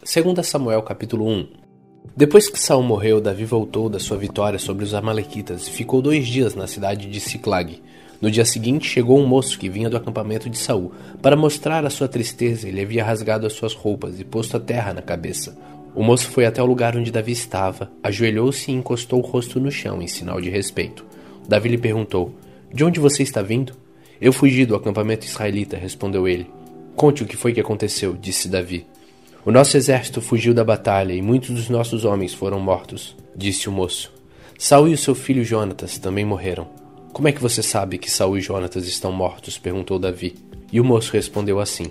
2 Samuel capítulo 1 Depois que Saul morreu, Davi voltou da sua vitória sobre os amalequitas e ficou dois dias na cidade de Siclag. No dia seguinte chegou um moço que vinha do acampamento de Saul. Para mostrar a sua tristeza, ele havia rasgado as suas roupas e posto a terra na cabeça. O moço foi até o lugar onde Davi estava, ajoelhou-se e encostou o rosto no chão em sinal de respeito. Davi lhe perguntou: De onde você está vindo? Eu fugi do acampamento israelita, respondeu ele. Conte o que foi que aconteceu, disse Davi. O nosso exército fugiu da batalha e muitos dos nossos homens foram mortos, disse o moço. Saul e o seu filho Jonatas também morreram. Como é que você sabe que Saul e Jonatas estão mortos? perguntou Davi. E o moço respondeu assim: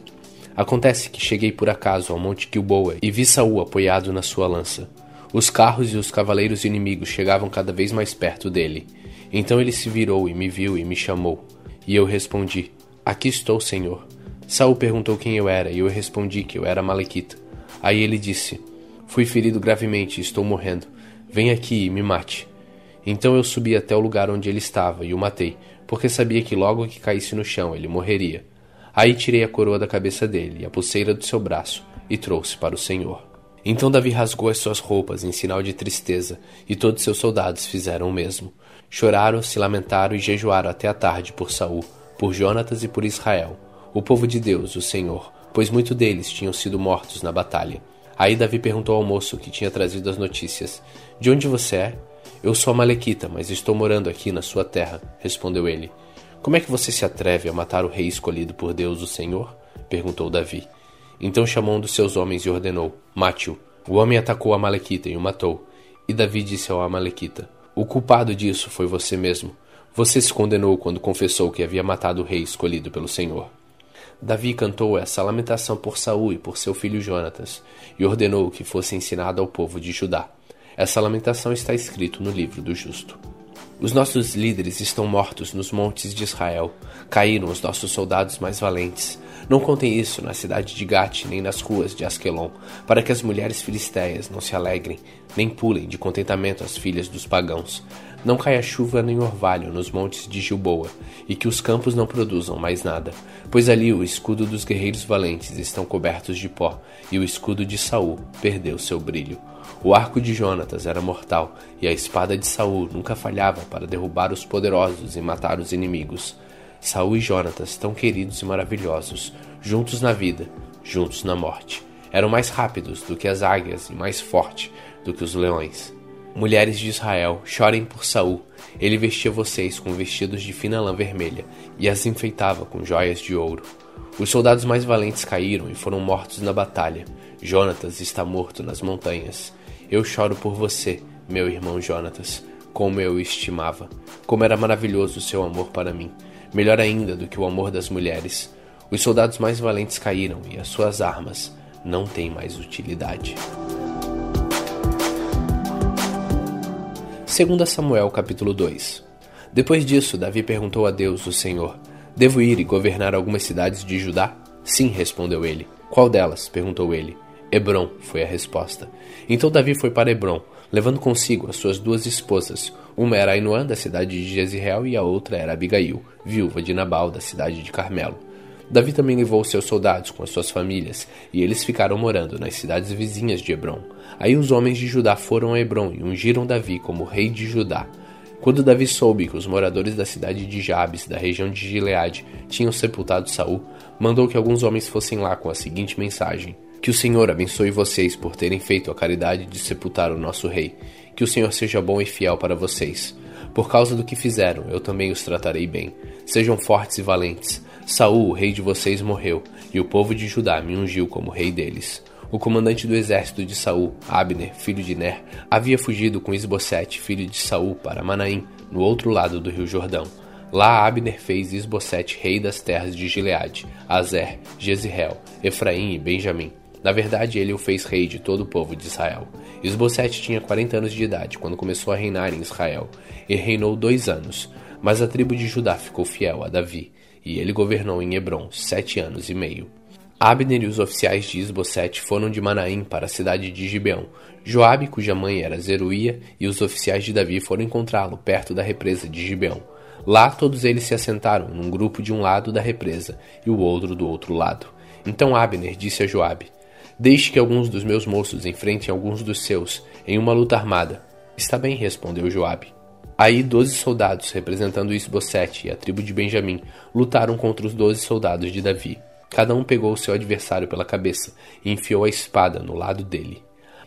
Acontece que cheguei por acaso ao Monte Gilboa e vi Saul apoiado na sua lança. Os carros e os cavaleiros inimigos chegavam cada vez mais perto dele. Então ele se virou e me viu e me chamou. E eu respondi: Aqui estou, Senhor. Saul perguntou quem eu era, e eu respondi que eu era Malequita. Aí ele disse: Fui ferido gravemente estou morrendo. Vem aqui e me mate. Então eu subi até o lugar onde ele estava e o matei, porque sabia que logo que caísse no chão ele morreria. Aí tirei a coroa da cabeça dele e a pulseira do seu braço e trouxe para o Senhor. Então Davi rasgou as suas roupas em sinal de tristeza, e todos seus soldados fizeram o mesmo. Choraram, se lamentaram e jejuaram até a tarde por Saul, por Jonatas e por Israel o povo de Deus, o Senhor, pois muitos deles tinham sido mortos na batalha. Aí Davi perguntou ao moço que tinha trazido as notícias: De onde você é? Eu sou Malequita, mas estou morando aqui na sua terra, respondeu ele. Como é que você se atreve a matar o rei escolhido por Deus, o Senhor? perguntou Davi. Então chamou um dos seus homens e ordenou: Mate-o. O homem atacou a Malequita e o matou. E Davi disse ao Amalequita: O culpado disso foi você mesmo. Você se condenou quando confessou que havia matado o rei escolhido pelo Senhor. Davi cantou essa lamentação por Saul e por seu filho Jonatas, e ordenou que fosse ensinada ao povo de Judá. Essa lamentação está escrito no livro do justo. Os nossos líderes estão mortos nos montes de Israel. Caíram os nossos soldados mais valentes. Não contem isso na cidade de Gate, nem nas ruas de Asquelon, para que as mulheres filisteias não se alegrem, nem pulem de contentamento as filhas dos pagãos. Não caia chuva nem orvalho nos montes de Gilboa, e que os campos não produzam mais nada, pois ali o escudo dos guerreiros valentes estão cobertos de pó, e o escudo de Saul perdeu seu brilho. O arco de Jonatas era mortal, e a espada de Saul nunca falhava para derrubar os poderosos e matar os inimigos. Saul e Jonatas, tão queridos e maravilhosos, juntos na vida, juntos na morte. Eram mais rápidos do que as águias e mais fortes do que os leões. Mulheres de Israel, chorem por Saul. Ele vestia vocês com vestidos de fina lã vermelha e as enfeitava com joias de ouro. Os soldados mais valentes caíram e foram mortos na batalha. Jonatas está morto nas montanhas. Eu choro por você, meu irmão Jonatas, como eu o estimava. Como era maravilhoso o seu amor para mim melhor ainda do que o amor das mulheres. Os soldados mais valentes caíram e as suas armas não têm mais utilidade. 2 Samuel capítulo 2 Depois disso, Davi perguntou a Deus, o Senhor: Devo ir e governar algumas cidades de Judá? Sim, respondeu ele. Qual delas? perguntou ele. Hebron, foi a resposta. Então Davi foi para Hebron, levando consigo as suas duas esposas. Uma era Ainoã, da cidade de Jezreel, e a outra era Abigail, viúva de Nabal, da cidade de Carmelo. Davi também levou seus soldados com as suas famílias, e eles ficaram morando nas cidades vizinhas de Hebron. Aí os homens de Judá foram a Hebron e ungiram Davi como rei de Judá. Quando Davi soube que os moradores da cidade de Jabes, da região de Gileade, tinham sepultado Saul, mandou que alguns homens fossem lá com a seguinte mensagem: que o Senhor abençoe vocês por terem feito a caridade de sepultar o nosso rei. Que o Senhor seja bom e fiel para vocês. Por causa do que fizeram, eu também os tratarei bem. Sejam fortes e valentes. Saul, o rei de vocês, morreu, e o povo de Judá me ungiu como rei deles. O comandante do exército de Saul, Abner, filho de Ner, havia fugido com Isbosete, filho de Saul, para Manaim, no outro lado do rio Jordão. Lá Abner fez Isbosete rei das terras de Gileade, Azer, Jezreel, Efraim e Benjamim. Na verdade, ele o fez rei de todo o povo de Israel. Esbocete tinha 40 anos de idade quando começou a reinar em Israel, e reinou dois anos. Mas a tribo de Judá ficou fiel a Davi, e ele governou em Hebron sete anos e meio. Abner e os oficiais de Isbosete foram de Manaim para a cidade de Gibeão. Joabe, cuja mãe era Zeruía, e os oficiais de Davi foram encontrá-lo perto da represa de Gibeão. Lá todos eles se assentaram num grupo de um lado da represa e o outro do outro lado. Então Abner disse a Joabe: Deixe que alguns dos meus moços enfrentem alguns dos seus em uma luta armada. Está bem, respondeu Joabe. Aí doze soldados, representando Isbosete e a tribo de Benjamim, lutaram contra os doze soldados de Davi. Cada um pegou o seu adversário pela cabeça e enfiou a espada no lado dele.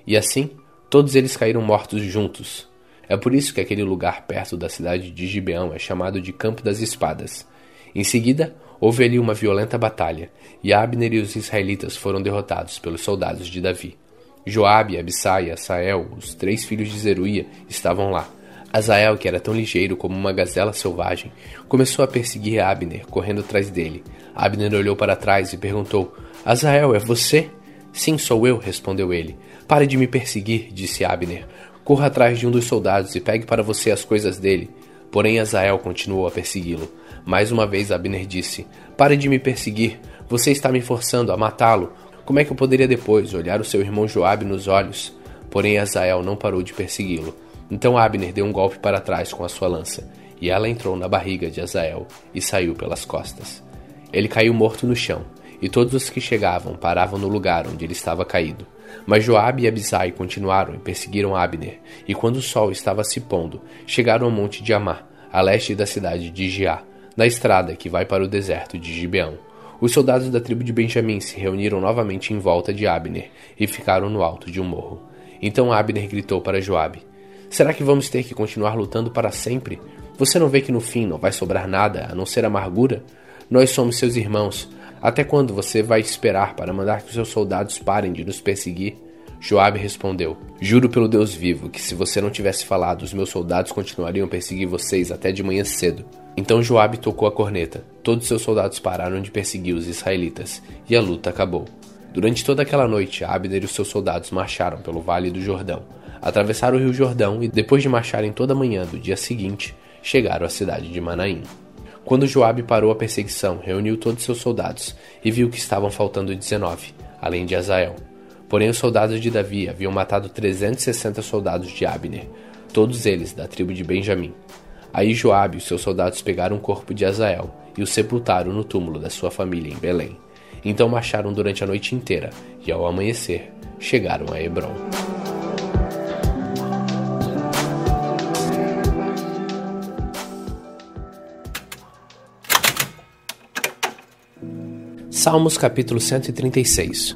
E assim, todos eles caíram mortos juntos. É por isso que aquele lugar perto da cidade de Gibeão é chamado de Campo das Espadas. Em seguida, houve ali uma violenta batalha, e Abner e os israelitas foram derrotados pelos soldados de Davi. Joabe, Abissai e Asael, os três filhos de Zeruia, estavam lá Azael, que era tão ligeiro como uma gazela selvagem, começou a perseguir Abner, correndo atrás dele. Abner olhou para trás e perguntou: Azael, é você? Sim, sou eu, respondeu ele. Pare de me perseguir, disse Abner. Corra atrás de um dos soldados e pegue para você as coisas dele. Porém, Azael continuou a persegui-lo. Mais uma vez, Abner disse: Pare de me perseguir. Você está me forçando a matá-lo. Como é que eu poderia depois olhar o seu irmão Joabe nos olhos? Porém, Azael não parou de persegui-lo. Então Abner deu um golpe para trás com a sua lança, e ela entrou na barriga de Azael e saiu pelas costas. Ele caiu morto no chão, e todos os que chegavam paravam no lugar onde ele estava caído. Mas Joabe e Abisai continuaram e perseguiram Abner, e quando o sol estava se pondo, chegaram ao monte de Amá, a leste da cidade de Giá, na estrada que vai para o deserto de Gibeão. Os soldados da tribo de Benjamim se reuniram novamente em volta de Abner e ficaram no alto de um morro. Então Abner gritou para Joabe: Será que vamos ter que continuar lutando para sempre? Você não vê que no fim não vai sobrar nada a não ser amargura? Nós somos seus irmãos. Até quando você vai esperar para mandar que seus soldados parem de nos perseguir? Joabe respondeu: Juro pelo Deus vivo que se você não tivesse falado, os meus soldados continuariam a perseguir vocês até de manhã cedo. Então Joabe tocou a corneta. Todos seus soldados pararam de perseguir os israelitas e a luta acabou. Durante toda aquela noite, Abner e os seus soldados marcharam pelo vale do Jordão atravessaram o rio Jordão e, depois de marcharem toda a manhã do dia seguinte, chegaram à cidade de Manaim. Quando Joabe parou a perseguição, reuniu todos seus soldados e viu que estavam faltando 19, além de Azael. Porém, os soldados de Davi haviam matado 360 soldados de Abner, todos eles da tribo de Benjamim. Aí Joabe e seus soldados pegaram o corpo de Azael e o sepultaram no túmulo da sua família em Belém. Então marcharam durante a noite inteira e, ao amanhecer, chegaram a Hebron. Salmos capítulo 136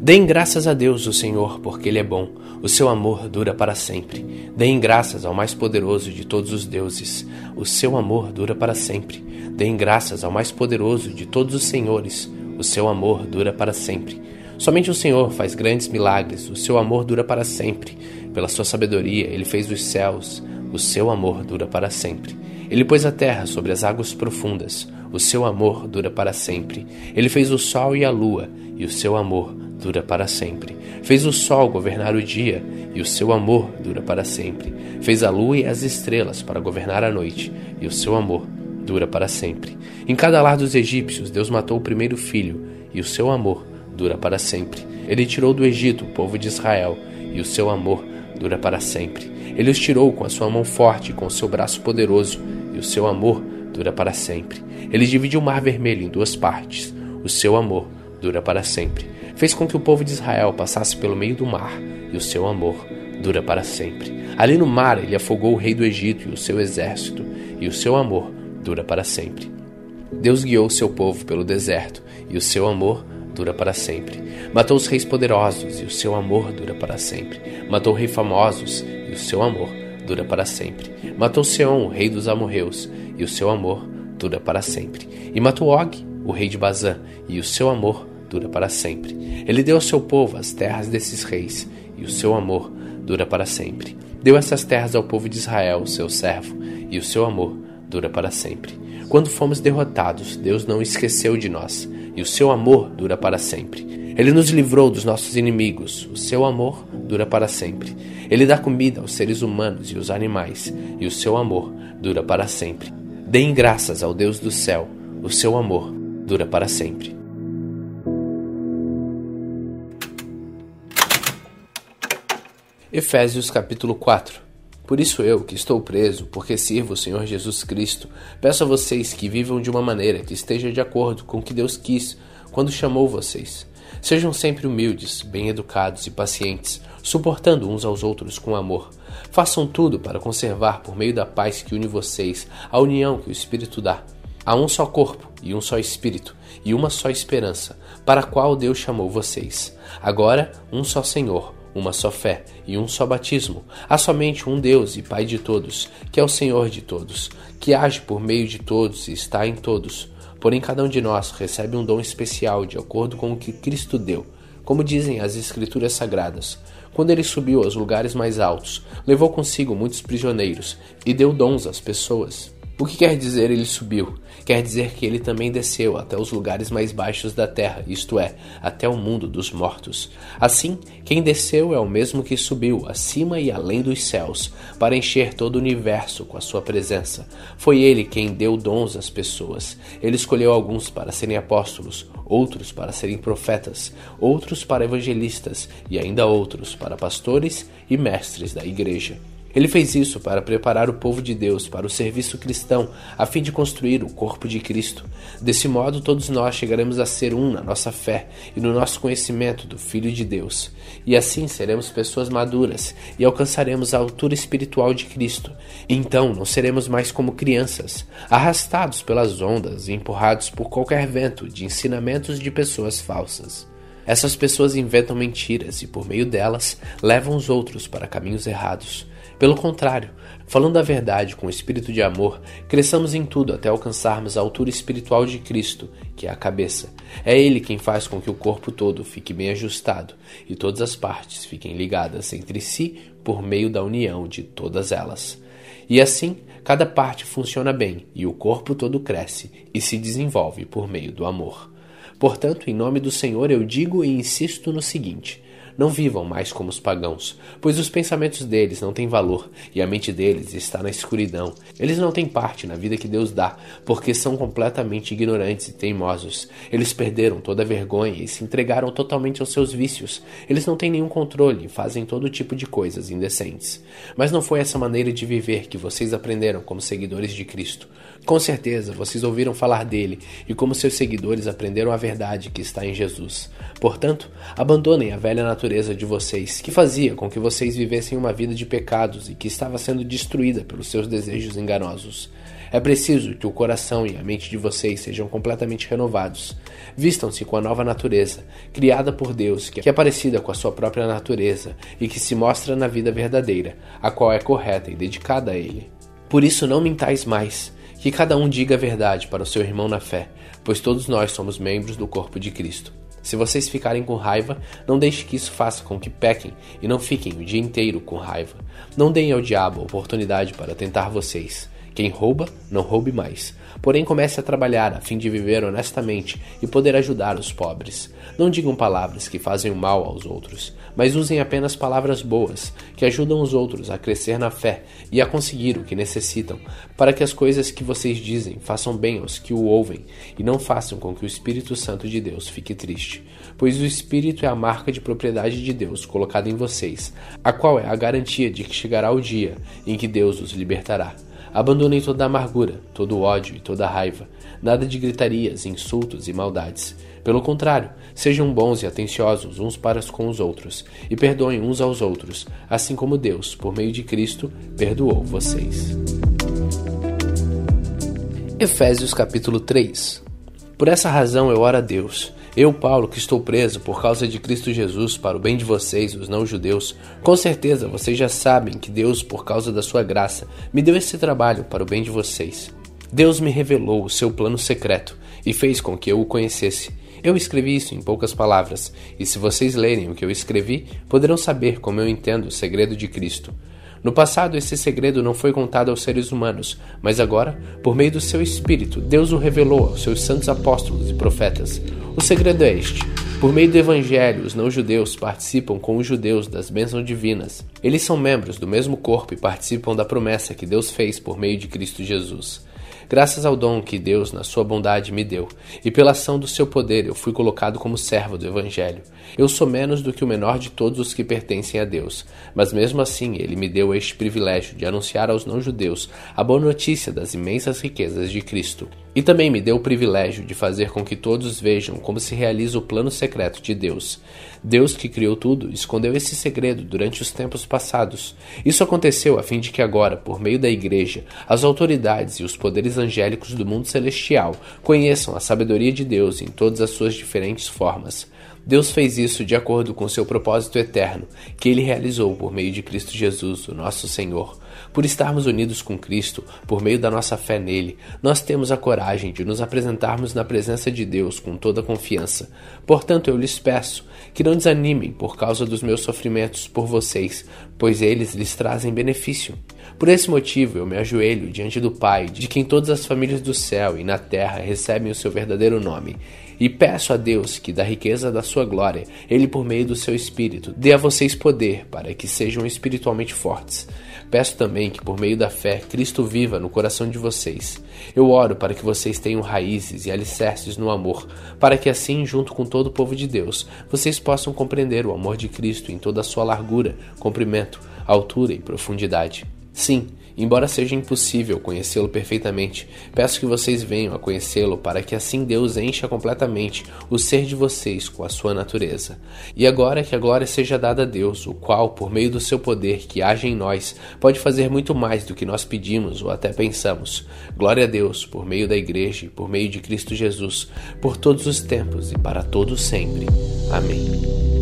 Deem graças a Deus, o Senhor, porque Ele é bom, o seu amor dura para sempre. Deem graças ao mais poderoso de todos os deuses, o seu amor dura para sempre. Deem graças ao mais poderoso de todos os senhores, o seu amor dura para sempre. Somente o Senhor faz grandes milagres, o seu amor dura para sempre. Pela sua sabedoria, ele fez os céus, o seu amor dura para sempre. Ele pôs a terra sobre as águas profundas, o seu amor dura para sempre. Ele fez o sol e a lua, e o seu amor dura para sempre. Fez o sol governar o dia, e o seu amor dura para sempre. Fez a lua e as estrelas para governar a noite, e o seu amor dura para sempre. Em cada lar dos egípcios, Deus matou o primeiro filho, e o seu amor dura para sempre. Ele tirou do Egito o povo de Israel, e o seu amor dura para sempre. Ele os tirou com a sua mão forte com o seu braço poderoso, e o seu amor dura para sempre. Ele dividiu o mar vermelho em duas partes. O seu amor dura para sempre. Fez com que o povo de Israel passasse pelo meio do mar, e o seu amor dura para sempre. Ali no mar ele afogou o rei do Egito e o seu exército, e o seu amor dura para sempre. Deus guiou o seu povo pelo deserto, e o seu amor dura para sempre. Matou os reis poderosos, e o seu amor dura para sempre. Matou reis famosos, e o seu amor dura para sempre. Matou Seom, o rei dos amorreus, e o seu amor dura para sempre. E matou Og, o rei de Bazã, e o seu amor dura para sempre. Ele deu ao seu povo as terras desses reis, e o seu amor dura para sempre. Deu essas terras ao povo de Israel, seu servo, e o seu amor dura para sempre. Quando fomos derrotados, Deus não esqueceu de nós, e o seu amor dura para sempre. Ele nos livrou dos nossos inimigos, o seu amor dura para sempre. Ele dá comida aos seres humanos e aos animais, e o seu amor dura para sempre. Deem graças ao Deus do céu, o seu amor dura para sempre. Efésios capítulo 4 Por isso eu, que estou preso, porque sirvo o Senhor Jesus Cristo, peço a vocês que vivam de uma maneira que esteja de acordo com o que Deus quis quando chamou vocês. Sejam sempre humildes, bem educados e pacientes, suportando uns aos outros com amor. Façam tudo para conservar, por meio da paz que une vocês, a união que o Espírito dá. Há um só corpo e um só Espírito, e uma só esperança, para a qual Deus chamou vocês. Agora, um só Senhor, uma só fé e um só batismo. Há somente um Deus e Pai de todos, que é o Senhor de todos, que age por meio de todos e está em todos. Porém, cada um de nós recebe um dom especial de acordo com o que Cristo deu. Como dizem as Escrituras Sagradas, quando ele subiu aos lugares mais altos, levou consigo muitos prisioneiros e deu dons às pessoas. O que quer dizer ele subiu? Quer dizer que ele também desceu até os lugares mais baixos da terra, isto é, até o mundo dos mortos. Assim, quem desceu é o mesmo que subiu acima e além dos céus, para encher todo o universo com a sua presença. Foi ele quem deu dons às pessoas. Ele escolheu alguns para serem apóstolos, outros para serem profetas, outros para evangelistas e ainda outros para pastores e mestres da igreja. Ele fez isso para preparar o povo de Deus para o serviço cristão, a fim de construir o corpo de Cristo. Desse modo, todos nós chegaremos a ser um na nossa fé e no nosso conhecimento do Filho de Deus. E assim seremos pessoas maduras e alcançaremos a altura espiritual de Cristo. Então não seremos mais como crianças, arrastados pelas ondas e empurrados por qualquer vento de ensinamentos de pessoas falsas. Essas pessoas inventam mentiras e, por meio delas, levam os outros para caminhos errados. Pelo contrário, falando a verdade com o espírito de amor, cresçamos em tudo até alcançarmos a altura espiritual de Cristo, que é a cabeça. É Ele quem faz com que o corpo todo fique bem ajustado e todas as partes fiquem ligadas entre si por meio da união de todas elas. E assim, cada parte funciona bem e o corpo todo cresce e se desenvolve por meio do amor. Portanto, em nome do Senhor, eu digo e insisto no seguinte: não vivam mais como os pagãos, pois os pensamentos deles não têm valor e a mente deles está na escuridão. Eles não têm parte na vida que Deus dá, porque são completamente ignorantes e teimosos. Eles perderam toda a vergonha e se entregaram totalmente aos seus vícios. Eles não têm nenhum controle e fazem todo tipo de coisas indecentes. Mas não foi essa maneira de viver que vocês aprenderam como seguidores de Cristo. Com certeza vocês ouviram falar dele e como seus seguidores aprenderam a verdade que está em Jesus. Portanto, abandonem a velha natureza de vocês, que fazia com que vocês vivessem uma vida de pecados e que estava sendo destruída pelos seus desejos enganosos. É preciso que o coração e a mente de vocês sejam completamente renovados. Vistam-se com a nova natureza, criada por Deus, que é parecida com a sua própria natureza e que se mostra na vida verdadeira, a qual é correta e dedicada a Ele. Por isso, não mintais mais que cada um diga a verdade para o seu irmão na fé, pois todos nós somos membros do corpo de Cristo. Se vocês ficarem com raiva, não deixe que isso faça com que pequem e não fiquem o dia inteiro com raiva. Não deem ao diabo oportunidade para tentar vocês. Quem rouba, não roube mais. Porém, comece a trabalhar a fim de viver honestamente e poder ajudar os pobres. Não digam palavras que fazem o mal aos outros, mas usem apenas palavras boas, que ajudam os outros a crescer na fé e a conseguir o que necessitam, para que as coisas que vocês dizem façam bem aos que o ouvem e não façam com que o Espírito Santo de Deus fique triste. Pois o Espírito é a marca de propriedade de Deus colocada em vocês, a qual é a garantia de que chegará o dia em que Deus os libertará. Abandonem toda a amargura, todo o ódio e toda a raiva, nada de gritarias, insultos e maldades. Pelo contrário, sejam bons e atenciosos uns para com os outros, e perdoem uns aos outros, assim como Deus, por meio de Cristo, perdoou vocês. Efésios capítulo 3 Por essa razão eu oro a Deus eu, Paulo, que estou preso por causa de Cristo Jesus para o bem de vocês, os não-judeus, com certeza vocês já sabem que Deus, por causa da sua graça, me deu esse trabalho para o bem de vocês. Deus me revelou o seu plano secreto e fez com que eu o conhecesse. Eu escrevi isso em poucas palavras, e se vocês lerem o que eu escrevi, poderão saber como eu entendo o segredo de Cristo. No passado, esse segredo não foi contado aos seres humanos, mas agora, por meio do seu Espírito, Deus o revelou aos seus santos apóstolos e profetas. O segredo é este. Por meio do Evangelho, os não-judeus participam com os judeus das bênçãos divinas. Eles são membros do mesmo corpo e participam da promessa que Deus fez por meio de Cristo Jesus. Graças ao dom que Deus, na sua bondade, me deu, e pela ação do seu poder, eu fui colocado como servo do Evangelho. Eu sou menos do que o menor de todos os que pertencem a Deus, mas mesmo assim ele me deu este privilégio de anunciar aos não-judeus a boa notícia das imensas riquezas de Cristo E também me deu o privilégio de fazer com que todos vejam como se realiza o plano secreto de Deus. Deus que criou tudo escondeu esse segredo durante os tempos passados. Isso aconteceu a fim de que agora, por meio da Igreja, as autoridades e os poderes angélicos do mundo celestial conheçam a sabedoria de Deus em todas as suas diferentes formas. Deus fez isso de acordo com seu propósito eterno, que ele realizou por meio de Cristo Jesus, o nosso Senhor. Por estarmos unidos com Cristo, por meio da nossa fé nele, nós temos a coragem de nos apresentarmos na presença de Deus com toda confiança. Portanto, eu lhes peço que não desanimem por causa dos meus sofrimentos por vocês, pois eles lhes trazem benefício. Por esse motivo, eu me ajoelho diante do Pai, de quem todas as famílias do céu e na terra recebem o seu verdadeiro nome e peço a Deus que, da riqueza da sua glória, Ele, por meio do seu Espírito, dê a vocês poder para que sejam espiritualmente fortes. Peço também que, por meio da fé, Cristo viva no coração de vocês. Eu oro para que vocês tenham raízes e alicerces no amor, para que assim, junto com todo o povo de Deus, vocês possam compreender o amor de Cristo em toda a sua largura, comprimento, altura e profundidade. Sim, Embora seja impossível conhecê-lo perfeitamente, peço que vocês venham a conhecê-lo para que assim Deus encha completamente o ser de vocês com a sua natureza. E agora que a glória seja dada a Deus, o qual, por meio do seu poder que age em nós, pode fazer muito mais do que nós pedimos ou até pensamos. Glória a Deus, por meio da Igreja e por meio de Cristo Jesus, por todos os tempos e para todos sempre. Amém.